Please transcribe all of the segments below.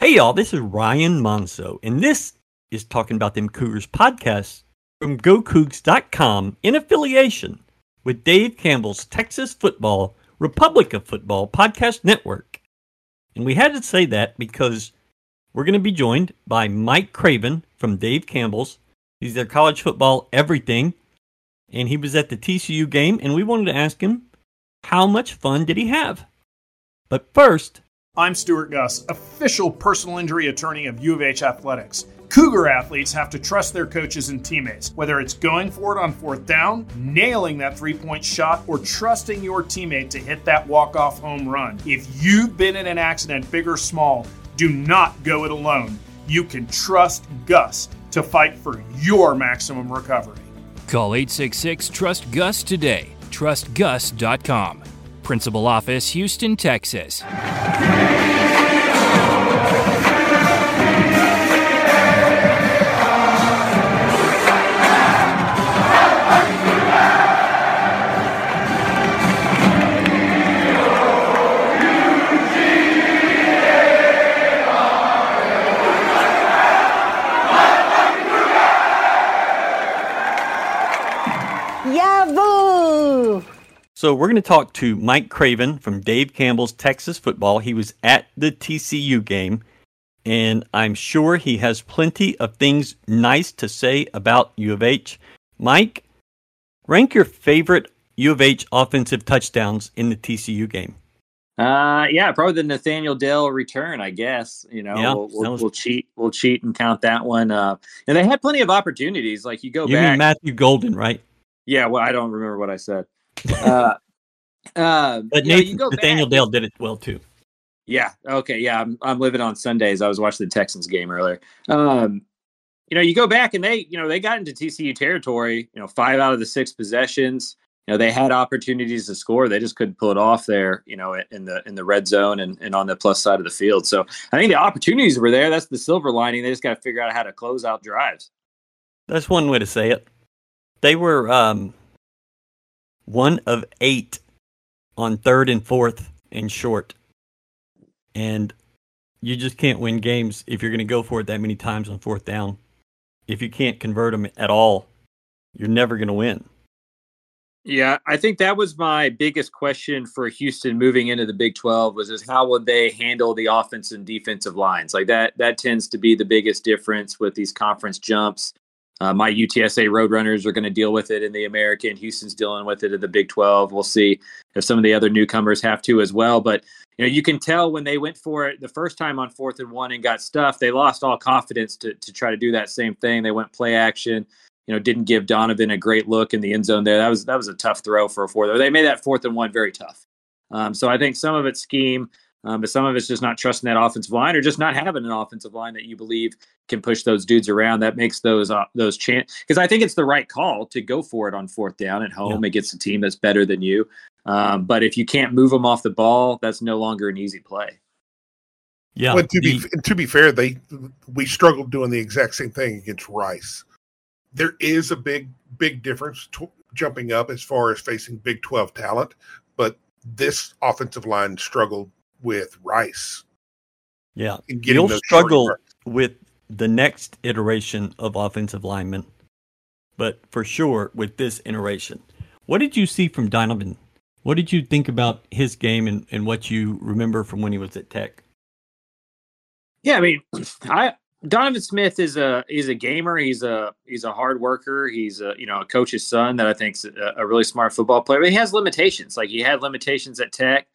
Hey, y'all, this is Ryan Monso, and this is Talking About Them Cougars podcast from GoCougs.com in affiliation with Dave Campbell's Texas Football, Republic of Football podcast network. And we had to say that because we're going to be joined by Mike Craven from Dave Campbell's. He's their college football everything, and he was at the TCU game, and we wanted to ask him how much fun did he have? But first, I'm Stewart Guss, official personal injury attorney of U of H Athletics. Cougar athletes have to trust their coaches and teammates, whether it's going for it on fourth down, nailing that three point shot, or trusting your teammate to hit that walk off home run. If you've been in an accident, big or small, do not go it alone. You can trust Guss to fight for your maximum recovery. Call 866 Trust Guss today. TrustGuss.com. Principal Office, Houston, Texas. Yahoo! So we're going to talk to Mike Craven from Dave Campbell's Texas Football. He was at the TCU game, and I'm sure he has plenty of things nice to say about U of H. Mike, rank your favorite U of H offensive touchdowns in the TCU game. Uh, yeah, probably the Nathaniel Dell return. I guess you know Yeah, we'll, we'll, was- we'll cheat. We'll cheat and count that one. Uh, and they had plenty of opportunities. Like you go You back. mean Matthew Golden, right? yeah, well, I don't remember what I said. Uh, uh, But you know, Nathaniel back- Dale did it well too. Yeah. Okay. Yeah. I'm, I'm living on Sundays. I was watching the Texans game earlier. Um, you know, you go back and they, you know, they got into TCU territory. You know, five out of the six possessions. You know, they had opportunities to score. They just couldn't pull it off there. You know, in the in the red zone and, and on the plus side of the field. So I think the opportunities were there. That's the silver lining. They just got to figure out how to close out drives. That's one way to say it. They were um, one of eight on third and fourth and short. And you just can't win games if you're going to go for it that many times on fourth down. If you can't convert them at all, you're never going to win. Yeah, I think that was my biggest question for Houston moving into the Big 12 was is how would they handle the offense and defensive lines? Like that that tends to be the biggest difference with these conference jumps. Uh, my UTSA Roadrunners are going to deal with it in the American. Houston's dealing with it in the Big 12. We'll see if some of the other newcomers have to as well. But you know, you can tell when they went for it the first time on fourth and one and got stuffed, they lost all confidence to to try to do that same thing. They went play action you know, didn't give Donovan a great look in the end zone there. That was that was a tough throw for a fourth. They made that fourth and one very tough. Um, so I think some of it's scheme, um, but some of it's just not trusting that offensive line or just not having an offensive line that you believe can push those dudes around. That makes those uh, those chance because I think it's the right call to go for it on fourth down at home against a team that's better than you. Um, but if you can't move them off the ball, that's no longer an easy play. Yeah. but to be the- to be fair, they we struggled doing the exact same thing against Rice. There is a big big difference to, jumping up as far as facing Big Twelve talent, but this offensive line struggled with Rice yeah. You'll struggle with the next iteration of offensive linemen, but for sure with this iteration. What did you see from Donovan? What did you think about his game and, and what you remember from when he was at Tech? Yeah, I mean, I Donovan Smith is a he's a gamer. He's a he's a hard worker. He's a you know a coach's son that I think's a, a really smart football player. But he has limitations. Like he had limitations at Tech.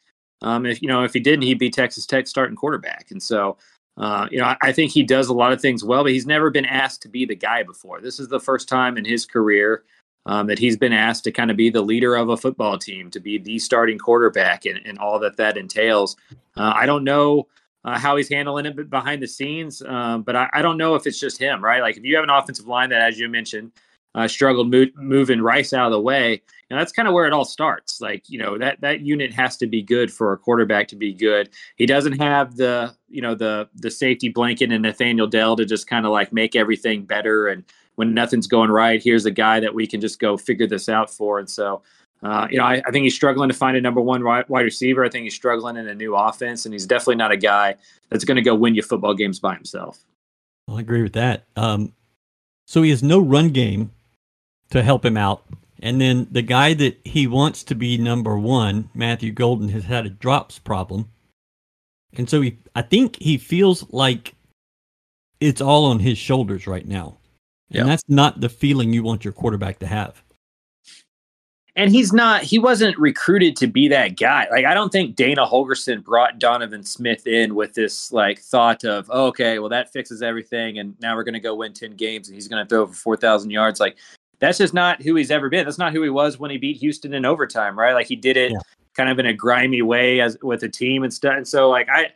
Um, if you know if he didn't, he'd be Texas Tech starting quarterback. And so, uh, you know, I, I think he does a lot of things well, but he's never been asked to be the guy before. This is the first time in his career um, that he's been asked to kind of be the leader of a football team, to be the starting quarterback, and, and all that that entails. Uh, I don't know uh, how he's handling it behind the scenes. Um, but I, I don't know if it's just him, right? Like if you have an offensive line that, as you mentioned, uh, struggled mo- moving Rice out of the way, and that's kind of where it all starts. Like you know that that unit has to be good for a quarterback to be good. He doesn't have the you know the the safety blanket and Nathaniel Dell to just kind of like make everything better. And when nothing's going right, here's a guy that we can just go figure this out for. And so Uh, you know, I, I, think he's struggling to find a number one wide receiver. I think he's struggling in a new offense, and he's definitely not a guy that's going to go win you football games by himself. I agree with that. Um, so he has no run game to help him out. And then the guy that he wants to be number one, Matthew Golden, has had a drops problem. And so he, I think he feels like it's all on his shoulders right now. And that's not the feeling you want your quarterback to have and he's not he wasn't recruited to be that guy like i don't think dana holgorsen brought donovan smith in with this like thought of oh, okay well that fixes everything and now we're going to go win 10 games and he's going to throw for 4000 yards like that's just not who he's ever been that's not who he was when he beat houston in overtime right like he did it yeah. kind of in a grimy way as with a team and stuff and so like I,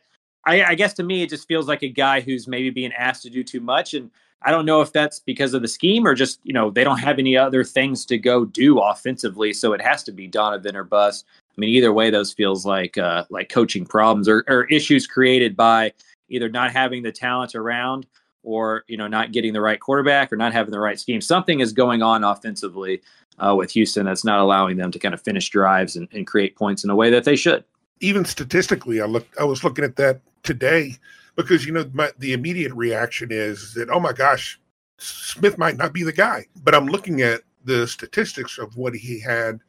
I i guess to me it just feels like a guy who's maybe being asked to do too much and I don't know if that's because of the scheme or just, you know, they don't have any other things to go do offensively. So it has to be Donovan or bust. I mean, either way, those feels like uh, like coaching problems or, or issues created by either not having the talent around or, you know, not getting the right quarterback or not having the right scheme. Something is going on offensively uh, with Houston that's not allowing them to kind of finish drives and, and create points in a way that they should. Even statistically, I look I was looking at that today because you know my, the immediate reaction is that oh my gosh, Smith might not be the guy. But I'm looking at the statistics of what he had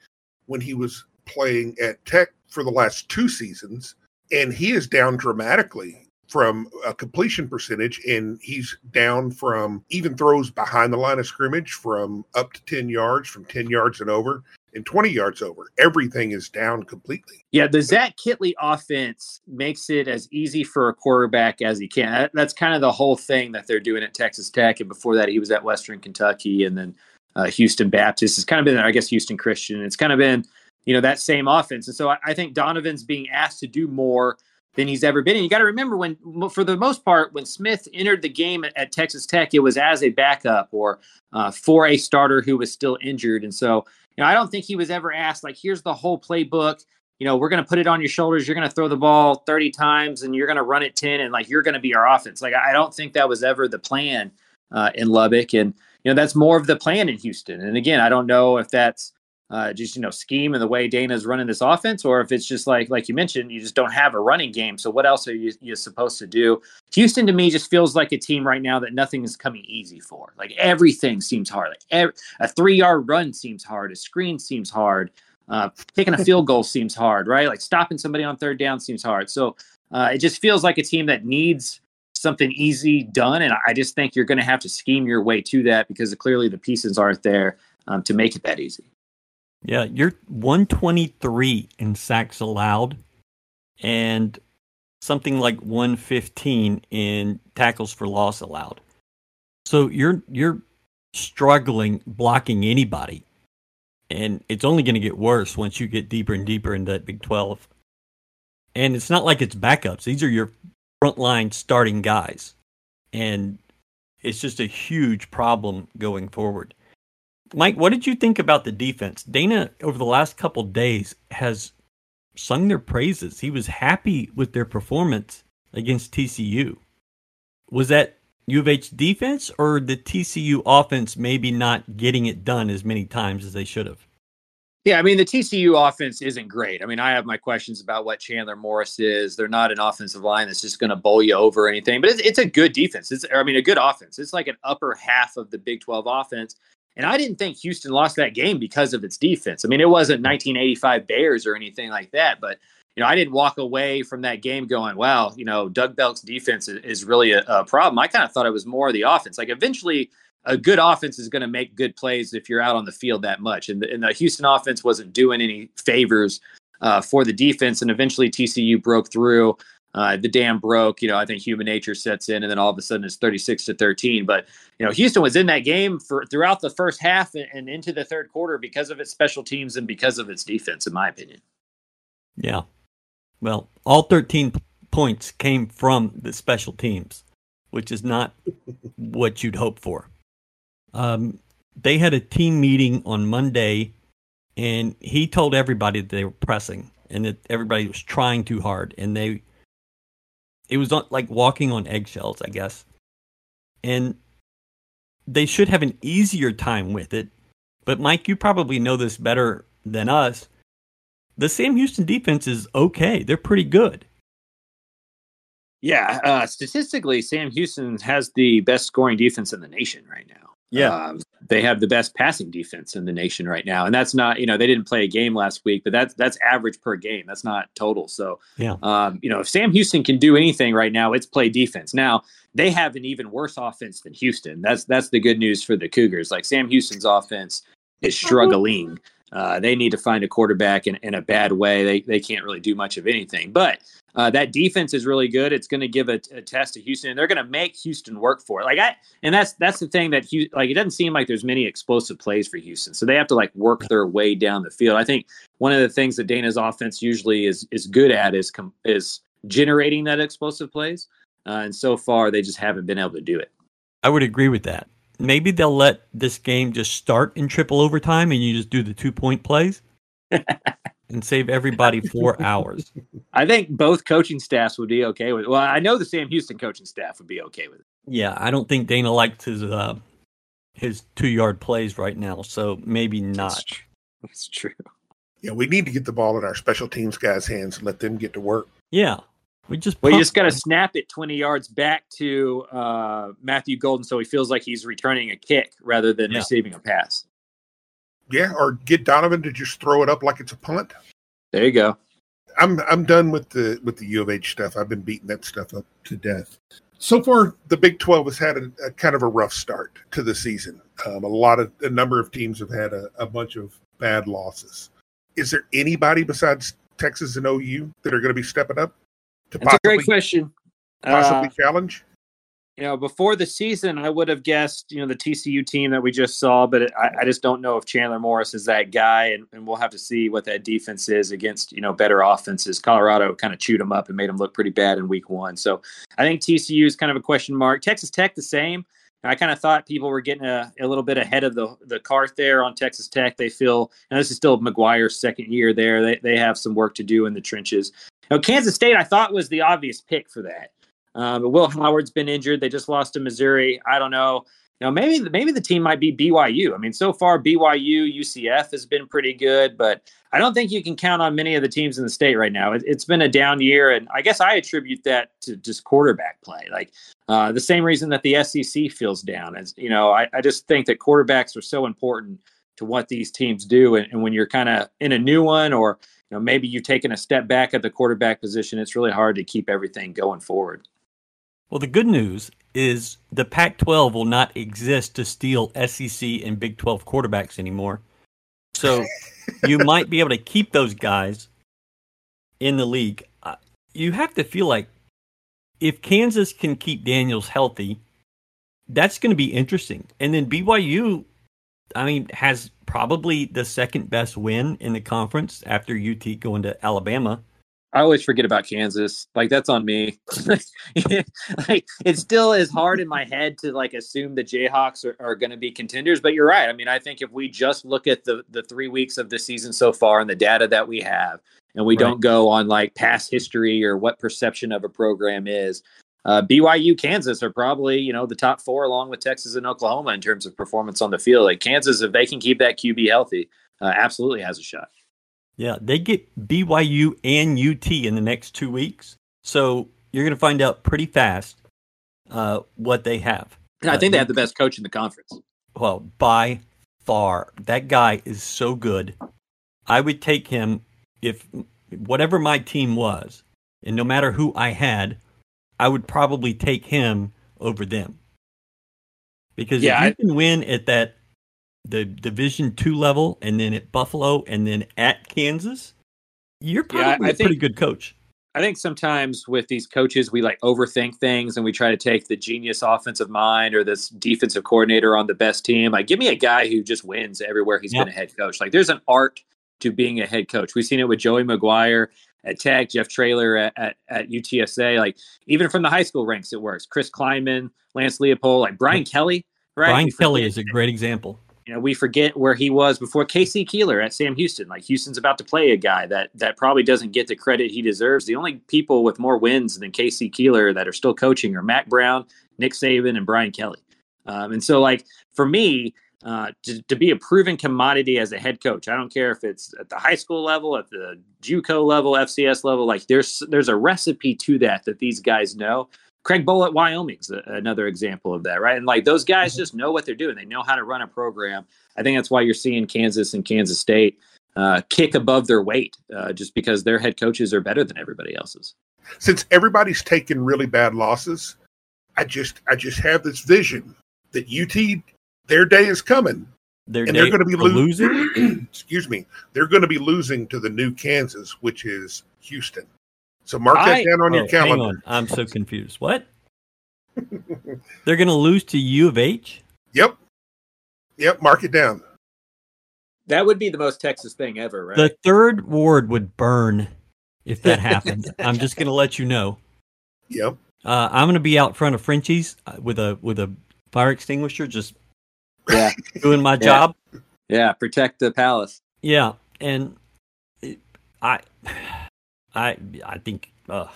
when he was playing at Tech for the last two seasons, and he is down dramatically from a completion percentage, and he's down from even throws behind the line of scrimmage from up to 10 yards, from 10 yards and over and 20 yards over. Everything is down completely. Yeah, the Zach Kittley offense makes it as easy for a quarterback as he can. That's kind of the whole thing that they're doing at Texas Tech. And before that, he was at Western Kentucky and then uh, Houston Baptist. It's kind of been, I guess, Houston Christian. It's kind of been, you know, that same offense. And so I, I think Donovan's being asked to do more than he's ever been. And you got to remember when, for the most part, when Smith entered the game at, at Texas Tech, it was as a backup or uh, for a starter who was still injured. And so you know, I don't think he was ever asked like, here's the whole playbook. You know, we're going to put it on your shoulders. You're going to throw the ball 30 times and you're going to run it 10 and like you're going to be our offense. Like, I don't think that was ever the plan uh, in Lubbock. And, you know, that's more of the plan in Houston. And again, I don't know if that's uh, just you know scheme and the way Dana's running this offense, or if it's just like like you mentioned, you just don't have a running game. So what else are you you supposed to do? Houston to me just feels like a team right now that nothing is coming easy for. Like everything seems hard. Like every, a three yard run seems hard. A screen seems hard. Uh, taking a field goal seems hard, right? Like stopping somebody on third down seems hard. So uh, it just feels like a team that needs something easy done, and I just think you're going to have to scheme your way to that because clearly the pieces aren't there um, to make it that easy. Yeah, you're 123 in sacks allowed and something like 115 in tackles for loss allowed. So you're you're struggling blocking anybody. And it's only going to get worse once you get deeper and deeper into that Big 12. And it's not like it's backups. These are your frontline starting guys. And it's just a huge problem going forward. Mike, what did you think about the defense? Dana, over the last couple days, has sung their praises. He was happy with their performance against TCU. Was that U of H defense or the TCU offense maybe not getting it done as many times as they should have? Yeah, I mean the TCU offense isn't great. I mean, I have my questions about what Chandler Morris is. They're not an offensive line that's just going to bowl you over or anything, but it's, it's a good defense. It's I mean a good offense. It's like an upper half of the Big Twelve offense. And I didn't think Houston lost that game because of its defense. I mean, it wasn't 1985 Bears or anything like that, but you know, I didn't walk away from that game going, "Wow, you know, Doug Belk's defense is, really a, a, problem." I kind of thought it was more the offense. Like, eventually, a good offense is going to make good plays if you're out on the field that much. And the, and the Houston offense wasn't doing any favors uh, for the defense, and eventually TCU broke through uh, the dam broke. You know, I think human nature sets in, and then all of a sudden it's 36 to 13. But you know, Houston was in that game for throughout the first half and, and into the third quarter because of its special teams and because of its defense, in my opinion. Yeah. Well, all 13 p- points came from the special teams, which is not what you'd hope for. Um, they had a team meeting on Monday, and he told everybody that they were pressing and that everybody was trying too hard, and they it was not like walking on eggshells, I guess. And they should have an easier time with it. But Mike, you probably know this better than us. The Sam Houston defense is okay. They're pretty good. Yeah, uh, statistically, Sam Houston has the best scoring defense in the nation right now. Yeah. Um, they have the best passing defense in the nation right now. And that's not, you know, they didn't play a game last week, but that's that's average per game. That's not total. So yeah. Um, you know, if Sam Houston can do anything right now, it's play defense. Now, they have an even worse offense than Houston. That's that's the good news for the Cougars. Like Sam Houston's offense is struggling. Uh, they need to find a quarterback in, in a bad way. They they can't really do much of anything. But uh, that defense is really good. It's going to give a, a, test to Houston, and they're going to make Houston work for it. Like I, and that's that's the thing that like it doesn't seem like there's many explosive plays for Houston, so they have to like work their way down the field. I think one of the things that Dana's offense usually is is good at is com- is generating that explosive plays, uh, and so far they just haven't been able to do it. I would agree with that. Maybe they'll let this game just start in triple overtime, and you just do the two point plays. and save everybody four hours. I think both coaching staffs would be okay with it. Well, I know the Sam Houston coaching staff would be okay with it. Yeah, I don't think Dana likes his uh, his two yard plays right now, so maybe not. That's true. That's true. Yeah, we need to get the ball in our special teams guys' hands and let them get to work. Yeah, we just well, you just got to snap it twenty yards back to uh, Matthew Golden, so he feels like he's returning a kick rather than Yeah. receiving a pass. Yeah, or get Donovan to just throw it up like it's a punt. There you go. I'm I'm done with the with the U of H stuff. I've been beating that stuff up to death. So far, the Big Twelve has had a, a kind of a rough start to the season. Um, a lot of a number of teams have had a, a bunch of bad losses. Is there anybody besides Texas and OU that are going to be stepping up That's a great question. possibly Uh, challenge? you know, before the season, I would have guessed, you know, the TCU team that we just saw, but it, I, I just don't know if Chandler Morris is that guy, and, and we'll have to see what that defense is against, you know, better offenses. Colorado kind of chewed them up and made them look pretty bad in week one. So I think TCU is kind of a question mark. Texas Tech, the same. I kind of thought people were getting a, a little bit ahead of the the cart there on Texas Tech. They feel, and this is still McGuire's second year there. They, they have some work to do in the trenches. Now, Kansas State, I thought was the obvious pick for that. Uh, but Will Howard's been injured. They just lost to Missouri. I don't know. Know, maybe maybe the team might be BYU. I mean, so far BYU, UCF has been pretty good, but I don't think you can count on many of the teams in the state right now. It, it's been a down year, and I guess I attribute that to just quarterback play. Like uh, the same reason that the SEC feels down. As you know, I, I just think that quarterbacks are so important to what these teams do, and, and when you're kind of in a new one, or you know maybe you've taken a step back at the quarterback position, it's really hard to keep everything going forward. Well, the good news is the Pac 12 will not exist to steal SEC and Big 12 quarterbacks anymore. So you might be able to keep those guys in the league. Uh, You have to feel like if Kansas can keep Daniels healthy, that's going to be interesting. And then BYU, I mean, has probably the second best win in the conference after UT going to Alabama. I always forget about Kansas. Like that's on me. like it still is hard in my head to like assume the Jayhawks are, are going to be contenders. But you're right. I mean, I think if we just look at the the three weeks of the season so far and the data that we have, and we Right. don't go on like past history or what perception of a program is, uh, BYU, Kansas are probably you know the top four along with Texas and Oklahoma in terms of performance on the field. Like Kansas, if they can keep that QB healthy, uh, absolutely has a shot. Yeah, they get BYU and UT in the next two weeks. So you're going to find out pretty fast uh, what they have. And I Uh, think they have the best coach in the conference. Well, by far, that guy is so good. I would take him if whatever my team was, and no matter who I had, I would probably take him over them. Because Yeah, if you can win at that the Division two level, and then at Buffalo, and then at Kansas, you're Yeah, probably I a pretty good coach. I think sometimes with these coaches, we like overthink things and we try to take the genius offensive mind or this defensive coordinator on the best team. Like, give me a guy who just wins everywhere he's Yep. been a head coach. Like, there's an art to being a head coach. We've seen it with Joey McGuire at Tech, Jeff Traylor at, at, at UTSA. Like, even from the high school ranks, it works. Chris Klieman, Lance Leopold, like Brian Kelly, right? Brian Kelly is a great example. You know, we forget where he was before K.C. Keeler at Sam Houston. Like Houston's about to play a guy that that probably doesn't get the credit he deserves. The only people with more wins than K.C. Keeler that are still coaching are Mack Brown, Nick Saban, and Brian Kelly. Um, and so, like for me, uh, to, to be a proven commodity as a head coach. I don't care if it's at the high school level, at the JUCO level, FCS level. Like there's there's a recipe to that that these guys know. Craig Bohl at Wyoming's a, another example of that, right? And like those guys mm-hmm. just know what they're doing. They know how to run a program. I think that's why you're seeing Kansas and Kansas State uh, kick above their weight, uh, just because their head coaches are better than everybody else's. Since everybody's taken really bad losses, I just I just have this vision that UT their day is coming. Their and they're going to be lo- losing. excuse me. They're going to be losing to the new Kansas, which is Houston. So mark I, that down on oh, your calendar. On. I'm so confused. What? they're going to lose to U of H? Yep. Yep. Mark it down. That would be the most Texas thing ever, right? The third ward would burn if that happened. I'm just going to let you know. Yep. Uh, I'm going to be out front of Frenchy's uh, with a with a fire extinguisher, just yeah, doing my job. Yeah, protect the palace. Yeah, and I, I, I think, uh,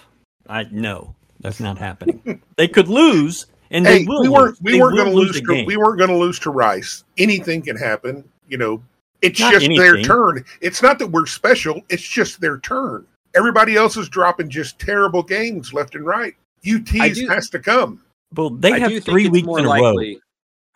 I no, that's not happening. they could lose, and hey, they will. We weren't. We weren't going to lose. To, we weren't going to lose to Rice. Anything can happen. You know, it's not just anything. their turn. It's not that we're special. It's just their turn. Everybody else is dropping just terrible games left and right. UT has to come. Well, they I have three weeks in a likely, row.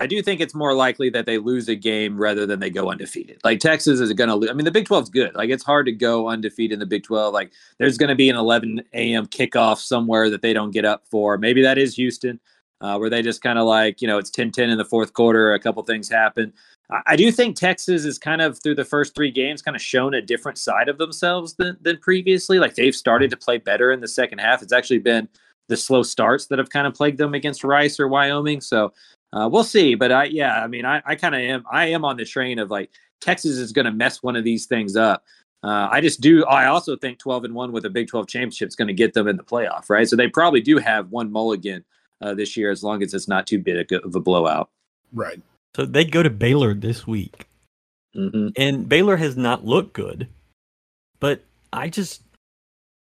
I do think it's more likely that they lose a game rather than they go undefeated. Like Texas is going to lose. I mean, the Big 12 is good. Like it's hard to go undefeated in the Big 12. Like there's going to be an 11 a.m. kickoff somewhere that they don't get up for. Maybe that is Houston, uh, where they just kind of like, you know, it's 10 10 in the fourth quarter. A couple things happen. I, I do think Texas is kind of through the first three games kind of shown a different side of themselves than, than previously. Like they've started to play better in the second half. It's actually been the slow starts that have kind of plagued them against Rice or Wyoming. So uh, we'll see, but I yeah, I mean, I, I kind of am I am on the train of like Texas is going to mess one of these things up. Uh, I just do. I also think 12 and one with a Big 12 championship is going to get them in the playoff, right? So they probably do have one mulligan uh, this year, as long as it's not too big of a blowout. Right. So they go to Baylor this week, mm-hmm. and Baylor has not looked good, but I just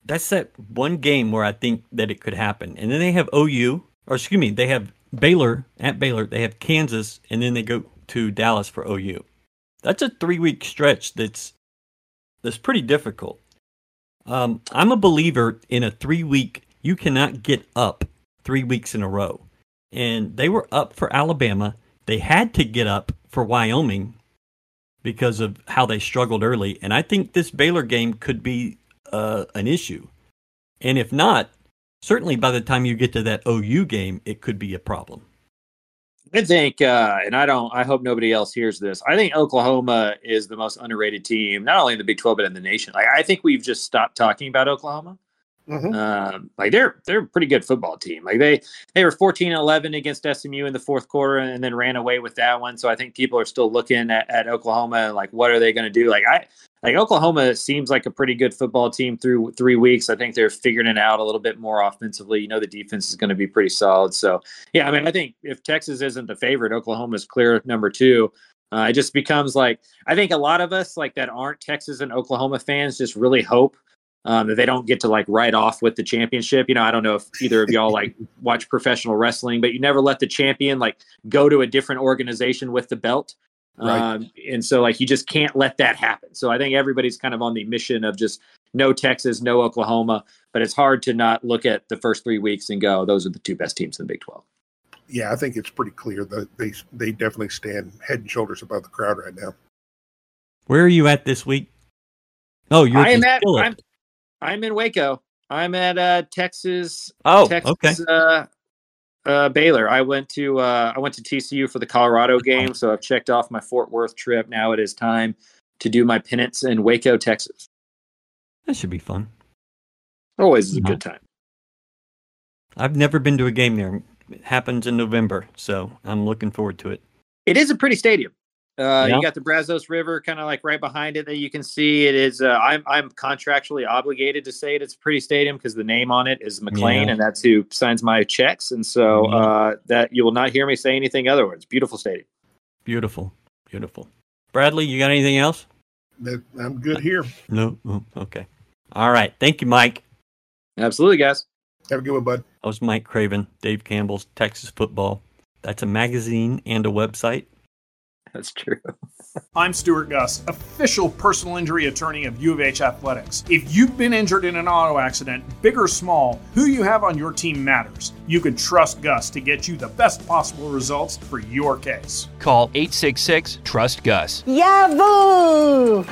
that's that one game where I think that it could happen, and then they have OU, or excuse me, they have Baylor at Baylor, they have Kansas, and then they go to Dallas for OU. That's a three week stretch that's that's pretty difficult. Um, I'm a believer in a three week. You cannot get up three weeks in a row, and they were up for Alabama. They had to get up for Wyoming because of how they struggled early, and I think this Baylor game could be uh, an issue. And if not, certainly by the time you get to that OU game, it could be a problem. I think, uh, and I don't, I hope nobody else hears this. I think Oklahoma is the most underrated team, not only in the Big 12, but in the nation. Like, I think we've just stopped talking about Oklahoma. Mm-hmm. Um, like they're they're a pretty good football team. Like they they were 14-11 against SMU in the fourth quarter and then ran away with that one. So I think people are still looking at, at Oklahoma and like what are they going to do? Like I like Oklahoma seems like a pretty good football team through three weeks. I think they're figuring it out a little bit more offensively. You know, the defense is going to be pretty solid. So, yeah, I mean, I think if Texas isn't the favorite, Oklahoma is clear number two. Uh, it just becomes like I think a lot of us like that aren't Texas and Oklahoma fans just really hope um, that they don't get to like write off with the championship. You know, I don't know if either of y'all like watch professional wrestling, but you never let the champion like go to a different organization with the belt. Right. Um, and so like you just can't let that happen. So I think everybody's kind of on the mission of just no Texas, no Oklahoma, but it's hard to not look at the first three weeks and go, those are the two best teams in the Big Twelve. Yeah, I think it's pretty clear that they they definitely stand head and shoulders above the crowd right now. Where are you at this week? Oh, you're I am at I'm, I'm in Waco. I'm at uh, Texas. Oh, Texas, okay. Uh, uh, Baylor. I went to uh, I went to TCU for the Colorado game, so I've checked off my Fort Worth trip. Now it is time to do my penance in Waco, Texas. That should be fun. Always is a good time. I've never been to a game there. It happens in November, so I'm looking forward to it. It is a pretty stadium. Uh, yeah. You got the Brazos River kind of like right behind it that you can see. It is. Uh, I'm I'm contractually obligated to say it. It's a pretty stadium because the name on it is McLane, yeah. and that's who signs my checks. And so mm-hmm. uh, that you will not hear me say anything otherwise. Beautiful stadium. Beautiful, beautiful. Bradley, you got anything else? I'm good here. No. Oh, okay. All right. Thank you, Mike. Absolutely, guys. Have a good one, bud. That was Mike Craven, Dave Campbell's Texas Football. That's a magazine and a website That's true. I'm Stewart Guss, official personal injury attorney of U of H Athletics. If you've been injured in an auto accident, big or small, who you have on your team matters. You can trust Guss to get you the best possible results for your case. Call 866 Trust Guss. Yahoo!